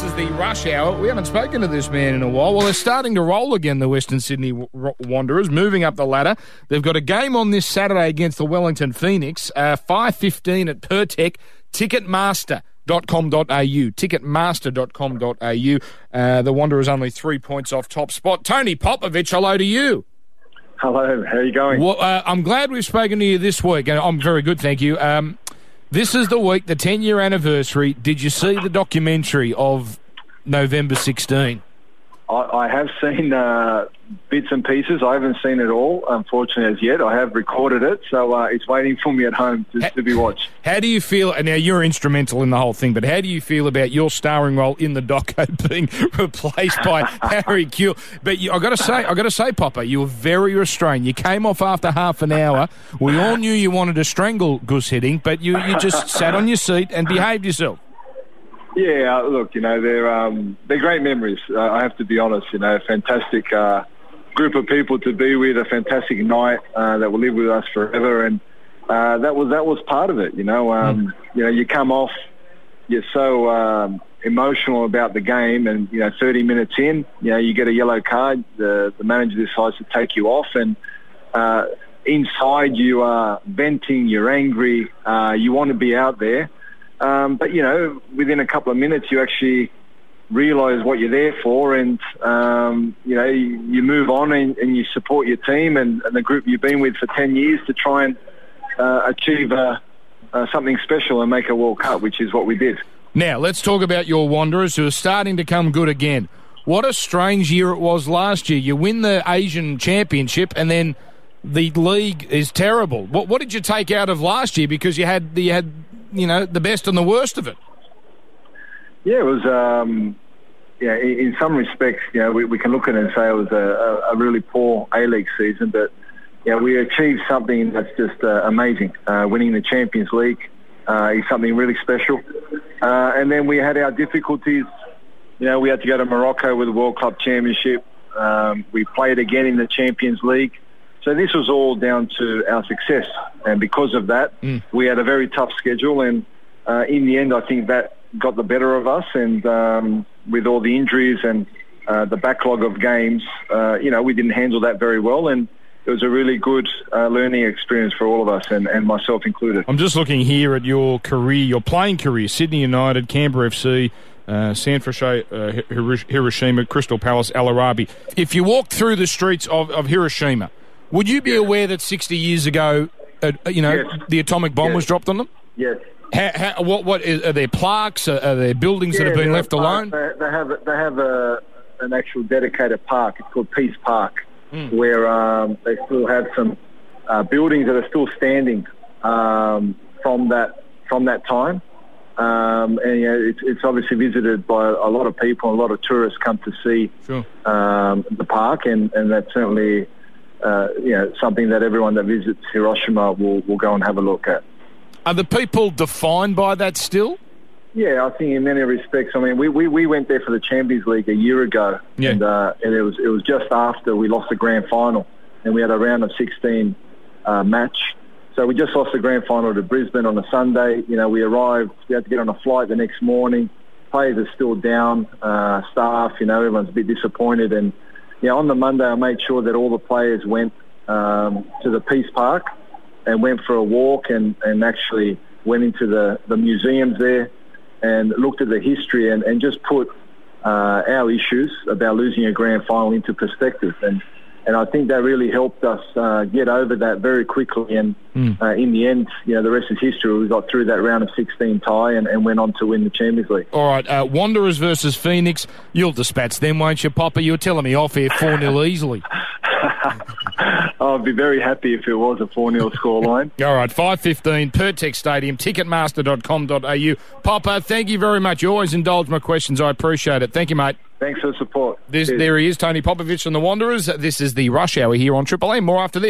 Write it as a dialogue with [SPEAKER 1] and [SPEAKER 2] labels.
[SPEAKER 1] This is the rush hour. We haven't spoken to this man in a while. Well, they're starting to roll again, the Western Sydney Wanderers, moving up the ladder. They've got a game on this Saturday against the Wellington Phoenix, uh, 5.15 at Pirtek, Ticketmaster Ticketmaster.com.au, ticketmaster.com.au. Uh, the Wanderers only three points off top spot. Tony Popovic, hello to you.
[SPEAKER 2] Hello, how are you going?
[SPEAKER 1] Well, uh, I'm glad we've spoken to you this week, and I'm very good, thank you. Um, this is the week, the 10 year anniversary. Did you see the documentary of November 16?
[SPEAKER 2] I, I have seen uh, bits and pieces. I haven't seen it all, unfortunately, as yet. I have recorded it, so uh, it's waiting for me at home to, to, be watched.
[SPEAKER 1] How do you feel? And now you're instrumental in the whole thing, but how do you feel about your starring role in the doco being replaced by Harry Kewell? But you, I got to say, I got to say, Papa, you were very restrained. You came off after half an hour. We all knew you wanted to strangle Guus Hiddink, but you you just sat on your seat and behaved yourself.
[SPEAKER 2] Yeah, uh, look, you know, they're um, they're great memories. Uh, I have to be honest. You know, fantastic uh, group of people to be with, a fantastic night uh, that will live with us forever, and uh, that was that was part of it. You know, um, mm. you know, you come off, you're so um, emotional about the game, and you know, 30 minutes in, you know, you get a yellow card. The the manager decides to take you off, and uh, inside you are venting, you're angry, you want to be out there. Um, but you know, within a couple of minutes, you actually realise what you're there for, and um, you know, you, you move on and, and, you support your team and, and, the group you've been with for ten years to try and uh, achieve uh, uh, something special and make a World Cup, which is what we did.
[SPEAKER 1] Now, let's talk about your Wanderers, who are starting to come good again. What a strange year it was last year. You win the Asian Championship, and then the league is terrible. What, what did you take out of last year? Because you had you had you know, the best and the worst of it.
[SPEAKER 2] Yeah, it was. Um, yeah, in, some respects, you know, we, we, can look at it and say it was a, a really poor A League season, but yeah, we achieved something that's just uh, amazing. Uh, winning the Champions League uh, is something really special, uh, and then we had our difficulties. You know, we had to go to Morocco with the World Club Championship. Um, we played again in the Champions League. So this was all down to our success, and because of that, mm. we had a very tough schedule. And uh, in the end, I think that got the better of us. And um, with all the injuries and uh, the backlog of games, uh, you know, we didn't handle that very well. And it was a really good uh, learning experience for all of us, and, and myself included.
[SPEAKER 1] I'm just looking here at your career, your playing career: Sydney United, Canberra FC. Uh, San Francisco, uh, Hiroshima, Crystal Palace, Al Arabi. If you walk through the streets of, of Hiroshima, would you be aware that 60 years ago, uh, you know, yes. the atomic bomb
[SPEAKER 2] yes.
[SPEAKER 1] was dropped on them?
[SPEAKER 2] Yes.
[SPEAKER 1] How, how, what, what is, are there plaques? Are, are there buildings yeah, that have been left alone?
[SPEAKER 2] They, they, have they have a, an actual dedicated park. It's called Peace Park, mm. where um, they still have some uh, buildings that are still standing um, from that from that time. Um, and you know, it's, it's, obviously visited by a lot of people. A lot of tourists come to see sure. um, the park, and, and that's certainly uh, you know, something that everyone that visits Hiroshima will, will go and have a look at.
[SPEAKER 1] Are the people defined by that still?
[SPEAKER 2] Yeah, I think in many respects. I mean, we, we, we went there for the Champions League a year ago, yeah. and uh, and it was it was just after we lost the grand final, and we had a round of 16 uh, match. So we just lost the grand final to Brisbane on a Sunday. You know, we arrived. We had to get on a flight the next morning. Players are still down. Uh, staff, you know, everyone's a bit disappointed, and yeah, on the Monday, I made sure that all the players went um, to the Peace Park and went for a walk and, and actually went into the, the museums there and looked at the history and, and just put uh, our issues about losing a grand final into perspective. And and I think that really helped us uh, get over that very quickly. And mm. uh, in the end, you know, the rest is history. We got through that round of 16 tie and, and went on to win the Champions League.
[SPEAKER 1] All right, uh, Wanderers versus Phoenix. You'll dispatch them, won't you, Papa? You were telling me off here 4 0 easily.
[SPEAKER 2] I'd be very happy if it was a 4 0 scoreline.
[SPEAKER 1] All right, 5.15, Pirtek Stadium, ticketmaster.com.au. Papa, thank you very much. You always indulge my questions. I appreciate it. Thank you, mate.
[SPEAKER 2] Thanks for the support.
[SPEAKER 1] This, there he is, Tony Popovic from the Wanderers. This is the Rush Hour here on Triple M. More after this.